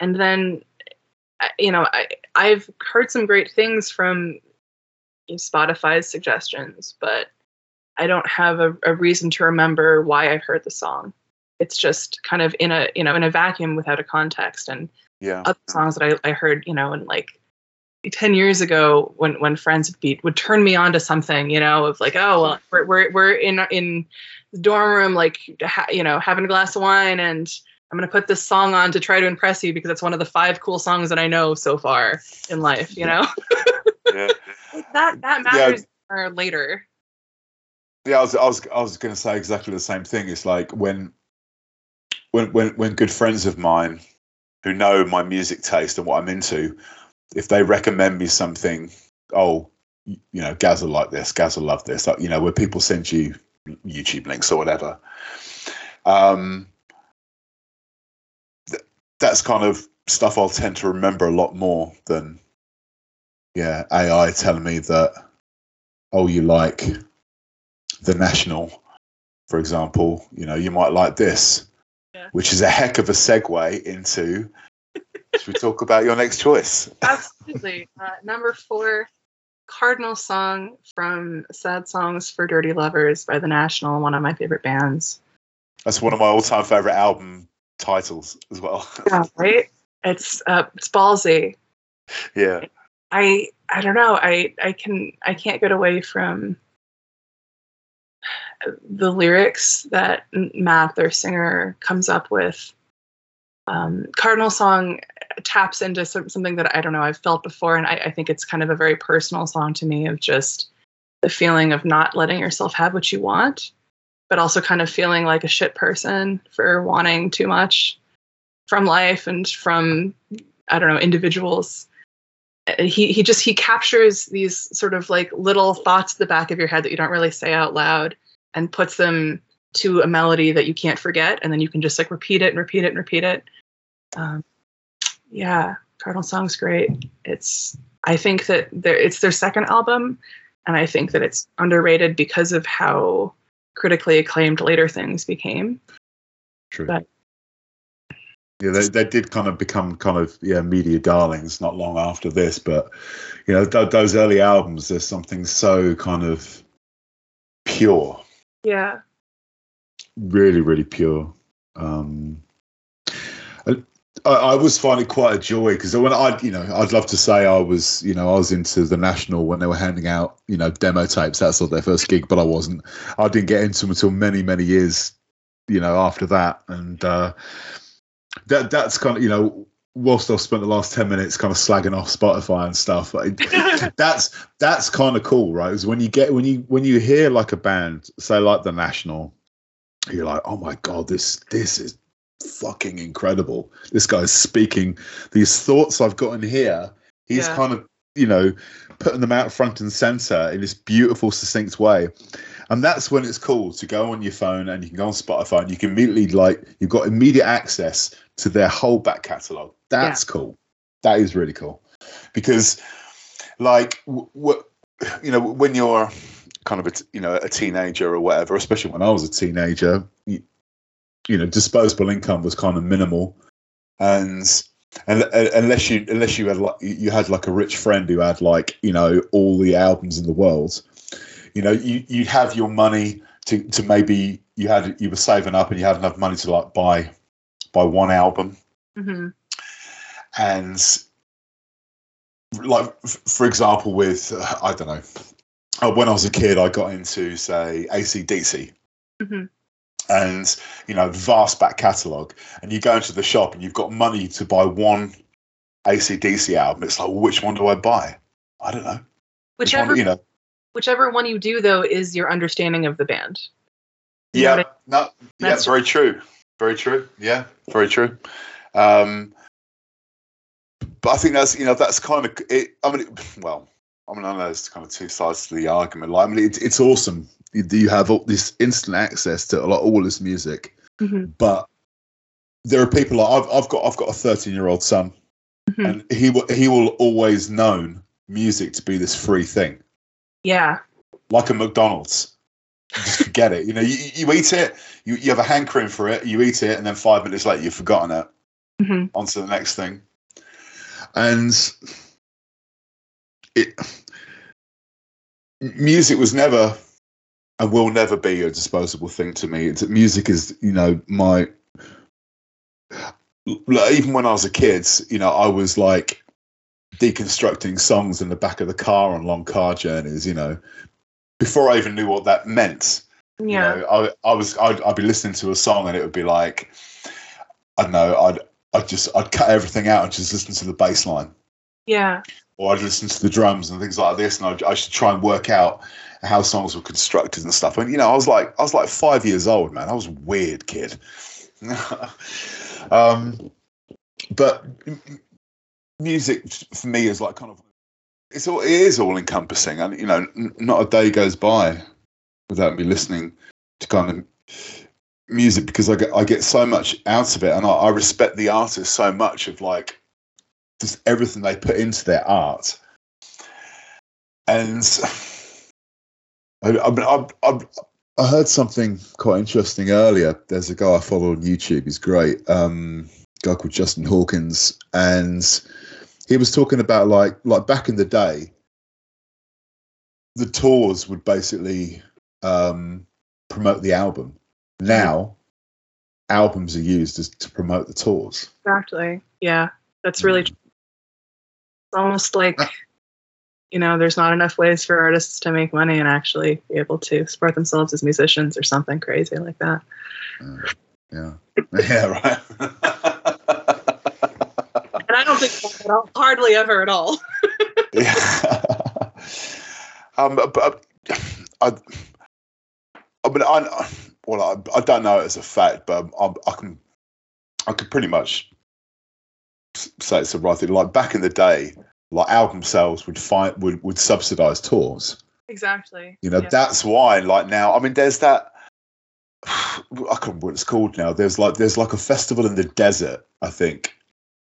and then you know I I've heard some great things from Spotify's suggestions, but I don't have a, a reason to remember why I heard the song. It's just kind of in a you know in a vacuum without a context and Yeah. other songs that I, I heard, you know, and like ten years ago when when friends would be would turn me on to something, you know, of like, oh well, we're we're, we're in in the dorm room, like ha, you know, having a glass of wine, and I'm gonna put this song on to try to impress you because it's one of the five cool songs that I know so far in life, you know. yeah. that that matters more later. Yeah, I was, I was, I was going to say exactly the same thing. It's like when, when, when, when good friends of mine who know my music taste and what I'm into, if they recommend me something, oh, you know, Gaz will like this, Gaz will love this, you know, where people send you YouTube links or whatever. Um, th- that's kind of stuff I'll tend to remember a lot more than, yeah, AI telling me that, oh, you like the national, for example, you know, you might like this, Yeah. which is a heck of a segue into. should we talk about your next choice? Absolutely. Uh, number four, Cardinal Song from Sad Songs for Dirty Lovers by The National, one of my favorite bands. That's one of my all-time favorite album titles as well. Yeah, right? It's uh, it's ballsy. yeah, I I don't know. I I can I can't get away from the lyrics that Matt, their singer, comes up with. Um, Cardinal Song taps into some, something that I don't know I've felt before, and I, I think it's kind of a very personal song to me of just the feeling of not letting yourself have what you want, but also kind of feeling like a shit person for wanting too much from life and from I don't know individuals he he just he captures these sort of like little thoughts at the back of your head that you don't really say out loud and puts them to a melody that you can't forget and then you can just like repeat it and repeat it and repeat it um, yeah cardinal song's great it's I think that there, it's their second album, and I think that it's underrated because of how critically acclaimed later things became. True. But- yeah, they, they did kind of become kind of yeah media darlings not long after this, but you know th- those early albums, there's something so kind of pure, Yeah. really really pure. Um, I, I always find it quite a joy because when I, you know, I'd love to say I was, you know, I was into the National when they were handing out, you know, demo tapes. That's not their first gig, but I wasn't. I didn't get into them until many, many years, you know, after that. And uh, that that's kind of, you know, whilst I've spent the last ten minutes kind of slagging off Spotify and stuff, like, that's that's kind of cool, right? Is when you get when you when you hear like a band, say like the National, you're like, oh my god, this this is fucking incredible. This guy's speaking these thoughts I've got in here. He's Yeah. kind of, you know, putting them out front and center in this beautiful, succinct way. And that's when it's cool to go on your phone and you can go on Spotify and you can immediately like you've got immediate access to their whole back catalogue. That's cool. That is really cool. Because like w- w- you know, when you're kind of a t- you know a teenager or whatever, especially when I was a teenager, you, you know, disposable income was kind of minimal, and and and unless you unless you had like you had like a rich friend who had like you know all the albums in the world, you know, you you'd have your money to to maybe you had you were saving up and you had enough money to like buy buy one album. Hmm and like for example with uh, i don't know uh, when i was a kid i got into say acdc Mhm. and you know vast back catalogue. And you go into the shop and you've got money to buy one acdc album. It's like well, which one do i buy? I don't know. Which one- Whichever you know. whichever one you do though is your understanding of the band. You yeah. what no yeah That's- very true very true yeah very true um but i think that's you know that's kind of it i mean it, well i mean i know there's kind of two sides to the argument like i mean it, it's awesome you, you have all this instant access to like all this music Mhm. but there are people like i've, I've got i've got a 13 year old son Mhm. and he will he will always known music to be this free thing Yeah. like a McDonald's. Just forget it. You know, you, you eat it, you, you have a hankering for it, you eat it, and then five minutes later you've forgotten it. hmm On to the next thing. And it music was never and will never be a disposable thing to me. It's, music is, you know, my like, even when I was a kid, you know, I was like deconstructing songs in the back of the car on long car journeys, you know, before I even knew what that meant. You Yeah. know, I, I was, I'd, I'd be listening to a song and it would be like, I don't know, I'd, I'd just, I'd cut everything out and just listen to the bass line Yeah. or I'd listen to the drums and things like this, and I'd, I should try and work out how songs were constructed and stuff. And you know, I was like, I was like five years old, man. I was a weird kid. um, but music for me is like kind of it's all it is all encompassing, and you know, n- not a day goes by without me listening to kind of music because I get I get so much out of it, and I, I respect the artist so much of like just everything they put into their art. And I, I, I, I, heard something quite interesting earlier. There's a guy I follow on YouTube. He's great. Um, guy called Justin Hawkins, and he was talking about like like back in the day, the tours would basically um, promote the album. Now, albums are used as to promote the tours. Exactly. Yeah. That's really Mm. true. It's almost like you know, there's not enough ways for artists to make money and actually be able to support themselves as musicians or something crazy like that. Yeah, yeah, right. And I don't think that's at all, hardly ever at all. yeah. um, but but, I, I mean, I, well, I, I don't know it as a fact, but I, I can, I could pretty much say it's the right thing. Like back in the day, like album sales would find would would subsidize tours. Exactly. You know, Yeah. that's why. Like now, I mean, there's that. I can't remember what it's called now. There's like there's like a festival in the desert, I think,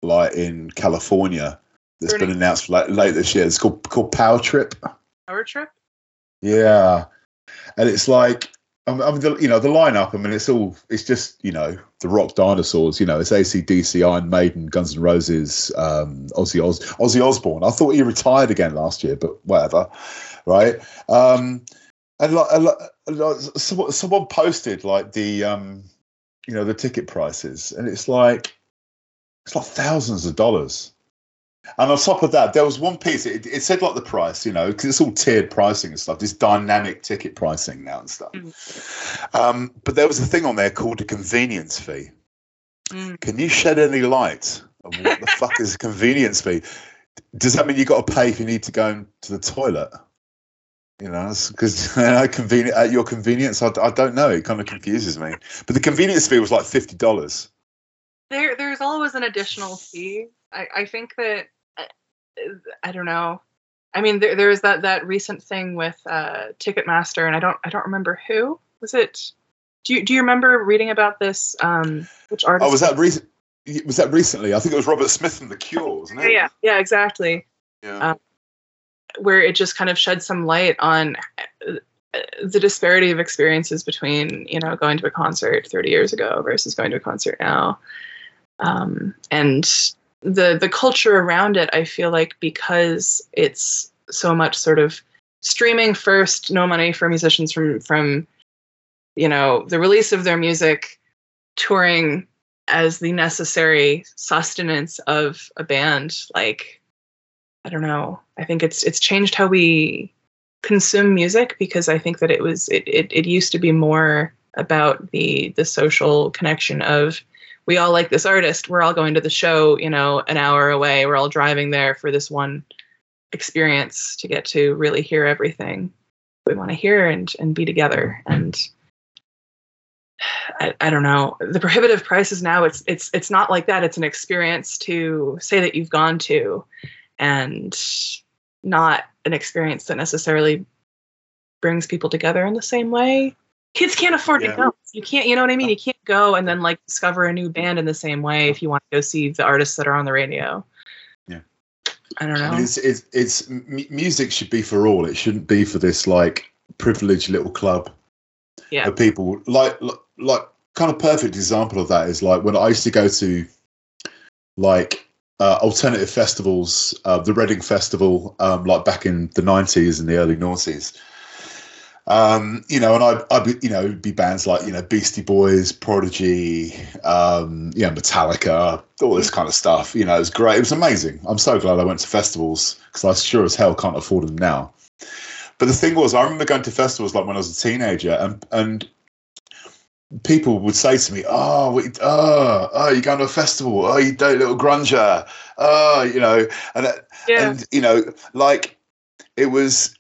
like in California, that's been announced for like late this year. It's called called Power Trip. Power trip. Yeah, and it's like I mean, the, you know the lineup. I mean, it's all it's just you know the rock dinosaurs. You know, it's ACDC, Iron Maiden, Guns N' Roses, um, Ozzy Os, Ozzy Osbourne. I thought he retired again last year, but whatever, right? Um, and like, a lot- a someone, someone posted like the um, you know the ticket prices, and it's like it's like thousands of dollars. And on top of that, there was one piece. It, it said like the price, you know, because it's all tiered pricing and stuff. This dynamic ticket pricing now and stuff. Um, but there was a thing on there called a convenience fee. Mm. Can you shed any light on what the fuck is a convenience fee? Does that mean you got to pay if you need to go to the toilet? You know, because convenient at your convenience. I, I don't know. It kind of confuses me. But the convenience fee was like fifty dollars. There, there's always an additional fee. I, I think that uh, I don't know. I mean, there, there was that that recent thing with uh, Ticketmaster, and I don't I don't remember who was it. Do you do you remember reading about this? Um, which artist? Oh, was that recent? Was that recently? I think it was Robert Smith from The Cure, wasn't it? yeah, yeah, exactly. Yeah. Um, Where it just kind of shed some light on uh, the disparity of experiences between you know going to a concert 30 years ago versus going to a concert now um, and the the culture around it i feel like because it's so much sort of streaming first no money for musicians from from you know the release of their music touring as the necessary sustenance of a band like i don't know. I think it's it's changed how we consume music because i think that it was it it, it used to be more about the the social connection of we all like this artist. We're all going to the show you know an hour away. We're all driving there for this one experience to get to really hear everything. We want to hear and and be together. And I, I don't know. The prohibitive prices now it's it's it's not like that. It's an experience to say that you've gone to and not an experience that necessarily brings people together in the same way kids can't afford Yeah. to go you can't you know what i mean you can't go and then like discover a new band in the same way if you want to go see the artists that are on the radio Yeah. i don't know I mean, it's, it's, it's m- music should be for all. It shouldn't be for this like privileged little club Yeah. of people. Like, like, like, kind of perfect example of that is like when I used to go to like uh, alternative festivals, uh, the Reading Festival, um, like back in the nineties and the early noughties. Um, you know, and I, I'd be, you know, be bands like, you know, Beastie Boys, Prodigy, um, you know, Metallica, all this kind of stuff. You know, it was great. It was amazing. I'm so glad I went to festivals because I sure as hell can't afford them now. But the thing was, I remember going to festivals like when I was a teenager, and and people would say to me, "Oh, we, oh, oh, you're going to a festival? Oh, you dirty little grunger? Oh, you know," and yeah and you know, like it was,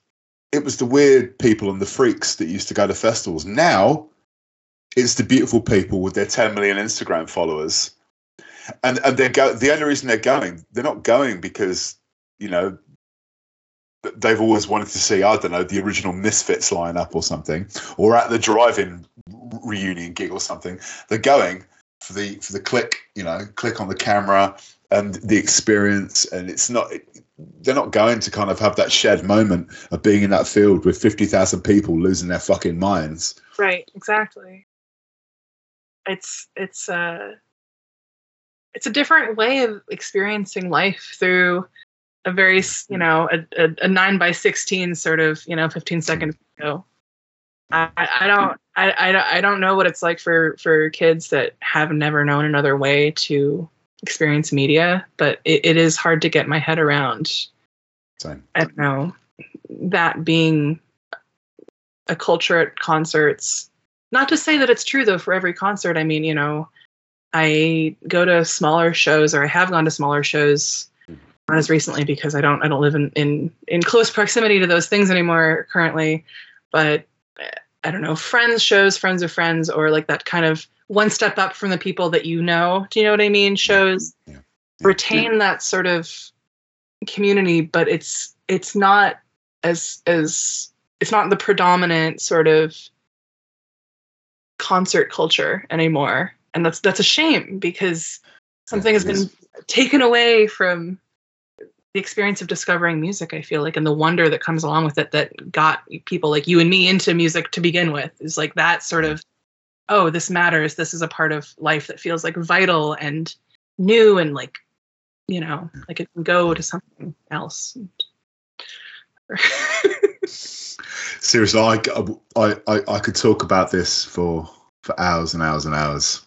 it was the weird people and the freaks that used to go to festivals. Now, it's the beautiful people with their 10 million Instagram followers, and and they go. The only reason they're going, they're not going because you know they've always wanted to see, I don't know, the original Misfits lineup or something, or at the drive-in reunion gig or something. They're going for the for the click, you know, click on the camera and the experience, and it's not. They're not going to kind of have that shared moment of being in that field with fifty thousand people losing their fucking minds. right exactly it's it's uh it's a different way of experiencing life through a very you know a, a, a 9 by 16 sort of you know 15 second video I, I don't I, I I don't know what it's like for for kids that have never known another way to experience media but it, it is hard to get my head around So I don't know that being a culture at concerts. Not to say that it's true though for every concert. I mean, you know, I go to smaller shows or I have gone to smaller shows not as recently because I don't I don't live in in in close proximity to those things anymore currently. But uh, I don't know, friends shows, friends of friends, or like that kind of one step up from the people that you know. Do you know what I mean? Shows Yeah. retain that sort of community, but it's it's not as as it's not the predominant sort of concert culture anymore. And that's that's a shame because something has been taken away from the experience of discovering music i feel like and the wonder that comes along with it that got people like you and me into music to begin with is like that sort of oh this matters. This is a part of life that feels like vital and new and like you know like it can go to something else. Seriously, I, I, I, I could talk about this for for hours and hours and hours.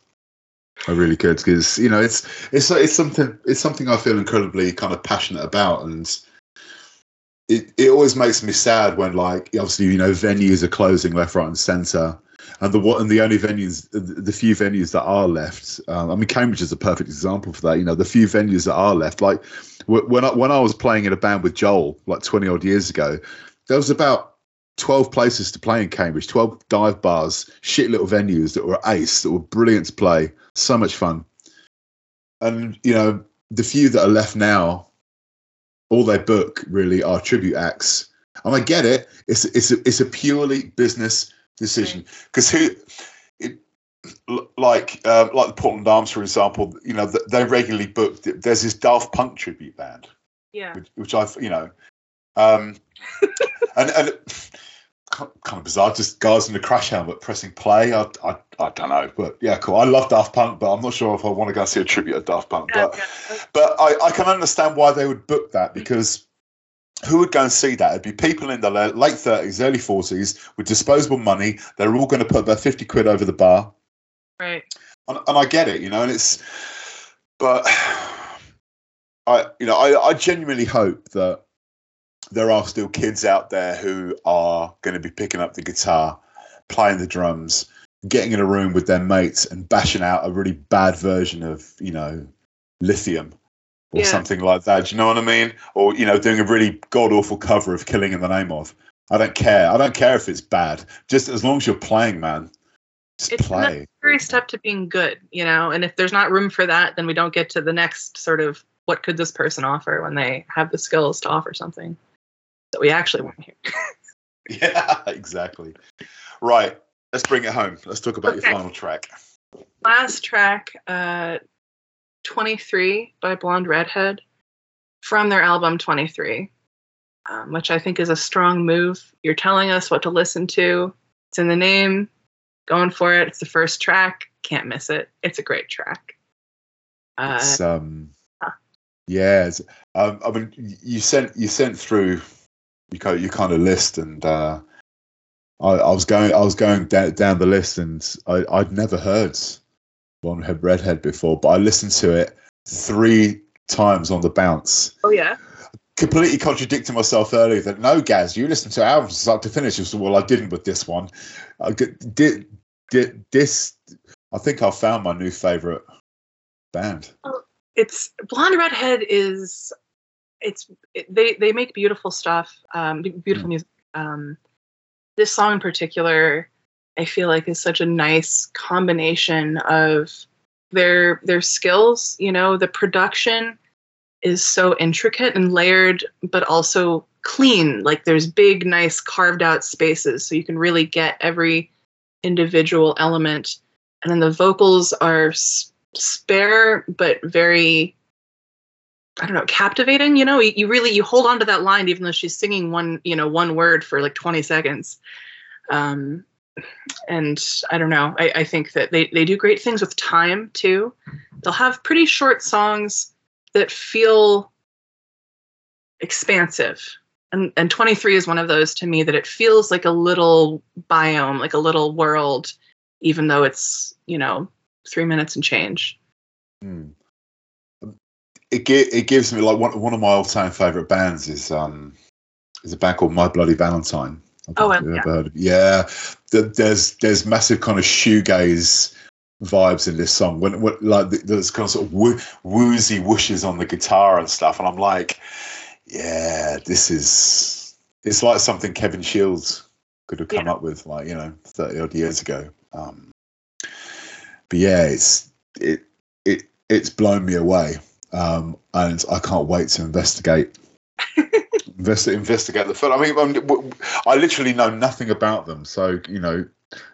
I really could because you know it's it's it's something it's something I feel incredibly kind of passionate about, and it it always makes me sad when like obviously you know venues are closing left, right, and centre, and the what and the only venues the few venues that are left. Um, I mean, Cambridge is a perfect example for that. You know, the few venues that are left, like when I when I was playing in a band with Joel like twenty odd years ago, there was about 12 places to play in Cambridge, 12 dive bars, shit little venues that were ace, that were brilliant to play, so much fun. And, you know, the few that are left now, all they book really are tribute acts. And I get it. It's it's a, it's a purely business decision because who, it, like uh, like the Portland Arms, for example, you know they regularly book. There's this Daft Punk tribute band, yeah, which, which I've you know, um, and and kind of bizarre. Just guys in a crash helmet pressing play. I, I, I don't know, but yeah, cool. I love Daft Punk, but I'm not sure if I want to go see a tribute of Daft Punk. But but I, I can understand why they would book that because who would go and see that? It'd be people in the late 30s, early 40s with disposable money. They're all going to put about 50 quid over the bar. Right. And, and I get it, you know, and it's, but I, you know, I, I genuinely hope that there are still kids out there who are going to be picking up the guitar, playing the drums, getting in a room with their mates and bashing out a really bad version of, you know, lithium or yeah. something like that. Do you know what I mean? Or, you know, doing a really god awful cover of Killing in the Name of. I don't care. I don't care if it's bad. Just as long as you're playing, man. Just it's play. necessary step to being good, you know, and if there's not room for that, then we don't get to the next sort of what could this person offer when they have the skills to offer something that we actually want to hear. yeah, exactly. Right. Let's bring it home. Let's talk about okay. your final track. Last track, uh, 23 by Blonde Redhead from their album 23, um, which I think is a strong move. You're telling us what to listen to. It's in the name. Going for it. It's the first track. Can't miss it. It's a great track. Uh, it's, um, huh. yeah. Um, I mean, you sent you sent through you kind you kind of list, and uh, I, I, was going I was going down, down the list, and I, I'd never heard One Head Redhead before, but I listened to it three times on the bounce. Oh yeah. Completely contradicting myself earlier that no, Gaz, you listen to albums start to finish. said, well, I didn't with this one. I did, did this. I think I found my new favorite band. Oh, it's Blonde Redhead is it's it, they they make beautiful stuff, um, beautiful mm. music. Um, this song in particular, I feel like is such a nice combination of their their skills. You know, the production is so intricate and layered, but also clean. Like there's big, nice carved out spaces, so you can really get every individual element. And then the vocals are spare but very I don't know, captivating. You know, you, you, really you hold on to that line even though she's singing one, you know, one word for like 20 seconds. Um, and I don't know. I, I think that they they do great things with time too. They'll have pretty short songs that feel expansive. And and 23 is one of those to me that it feels like a little biome, like a little world, even though it's, you know, three minutes and change. Hmm it it gives me like one one of my all time favorite bands is um is a band called My Bloody Valentine. Oh, well, yeah. Yeah. There's there's massive kind of shoegaze vibes in this song when, when like there's kind of sort of woo- woozy whooshes on the guitar and stuff, and I'm like, yeah, this is it's like something Kevin Shields could have come yeah. up with like you know 30 odd years ago. Um, but yeah, it's it it it's blown me away um, and I can't wait to investigate. invest, investigate the film. I mean, I'm, I literally know nothing about them, so you know,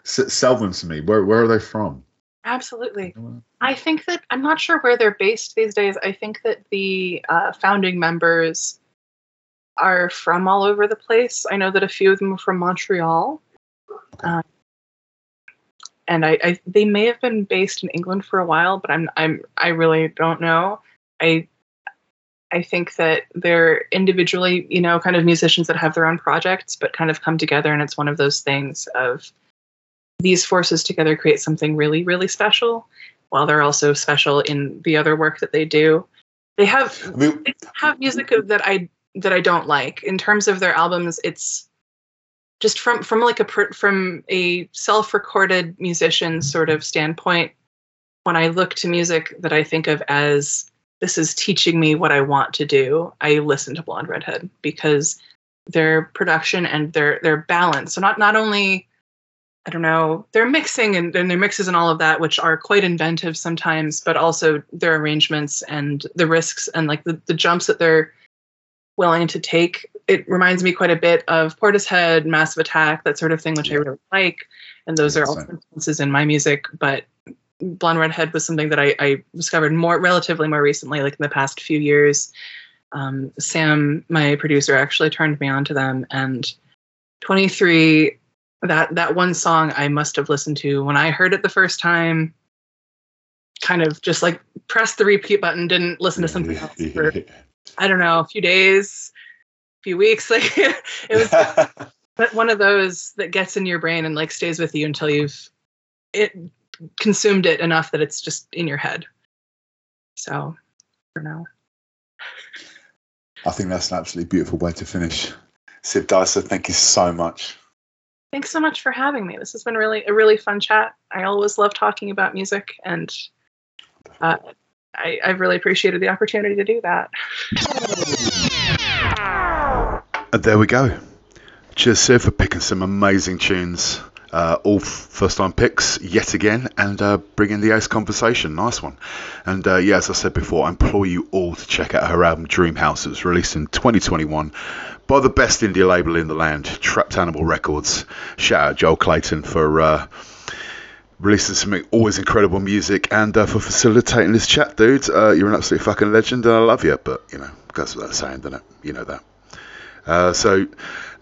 s- sell them to me. Where where are they from? Absolutely. I think that I'm not sure where they're based these days. I think that the uh, founding members are from all over the place. I know that a few of them are from Montreal. Um, and I, I they may have been based in England for a while, but I'm I'm I really don't know. I I think that they're individually, you know, kind of musicians that have their own projects, but kind of come together, and it's one of those things of these forces together create something really, really special, while they're also special in the other work that they do. They have I mean, they have music that I that I don't like in terms of their albums. It's just from from like a from a self-recorded musician sort of standpoint. When I look to music that I think of as this is teaching me what I want to do, I listen to Blonde Redhead because their production and their their balance. So not not only I don't know, their mixing and, and their mixes and all of that, which are quite inventive sometimes, but also their arrangements and the risks and like the, the jumps that they're willing to take. It reminds me quite a bit of Portishead, Massive Attack, that sort of thing, which I really like. And those are also influences in my music. But Blonde Redhead was something that I, I discovered more relatively more recently, like in the past few years. Um, Sam, my producer, actually turned me on to them, and 23 that that one song I must have listened to when I heard it the first time. Kind of just like pressed the repeat button, didn't listen to something else for I don't know a few days, a few weeks. Like it was, but one of those that gets in your brain and like stays with you until you've it consumed it enough that it's just in your head. So, I don't. I think that's an absolutely beautiful way to finish. Siv Disa, thank you so much. Thanks so much for having me. This has been really a really fun chat. I always love talking about music, and uh, I, I've really appreciated the opportunity to do that. And there we go. Cheers, Siv, for picking some amazing tunes. Uh, all first time picks yet again and uh, bringing the ace conversation. Nice one. And uh, yeah, as I said before, I implore you all to check out her album Dream House. It was released in 2021 by the best indie label in the land, Trapped Animal Records. Shout out Joel Clayton for uh, releasing some always incredible music and uh, for facilitating this chat, dude. Uh, you're an absolute fucking legend and I love you, but you know, what that's saying, doesn't it? You know that. Uh, so,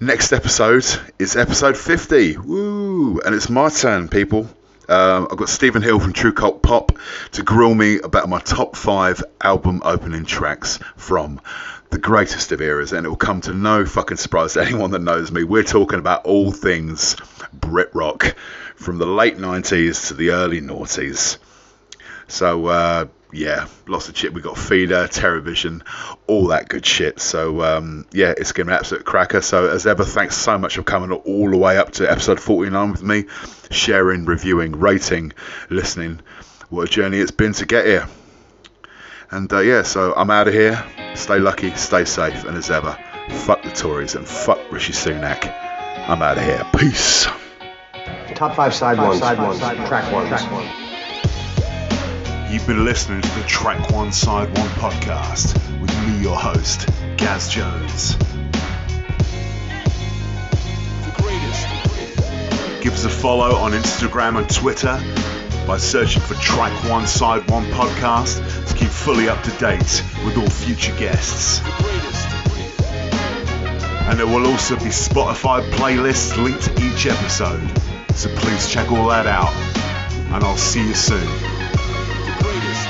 next episode is episode 50. Woo! And it's my turn, people. Um, I've got Stephen Hill from True Cult Pop to grill me about my top five album opening tracks from the greatest of eras, and it will come to no fucking surprise to anyone that knows me. We're talking about all things Brit rock from the late 90s to the early noughties. So, uh, yeah, lots of shit. We got Feeder, Terrorvision, all that good shit. So um, yeah, it's going to be an absolute cracker. So as ever, thanks so much for coming all the way up to episode 49 with me, sharing, reviewing, rating, listening. What a journey it's been to get here. And uh, yeah, so I'm out of here. Stay lucky, stay safe, and as ever, fuck the Tories and fuck Rishi Sunak. I'm out of here. Peace. Top five side ones, side ones, track ones. You've been listening to the Track One Side One podcast with me, your host, Gaz Jones. Give us a follow on Instagram and Twitter by searching for Track One Side One podcast to keep fully up to date with all future guests. And there will also be Spotify playlists linked to each episode, so please check all that out. And I'll see you soon greatest.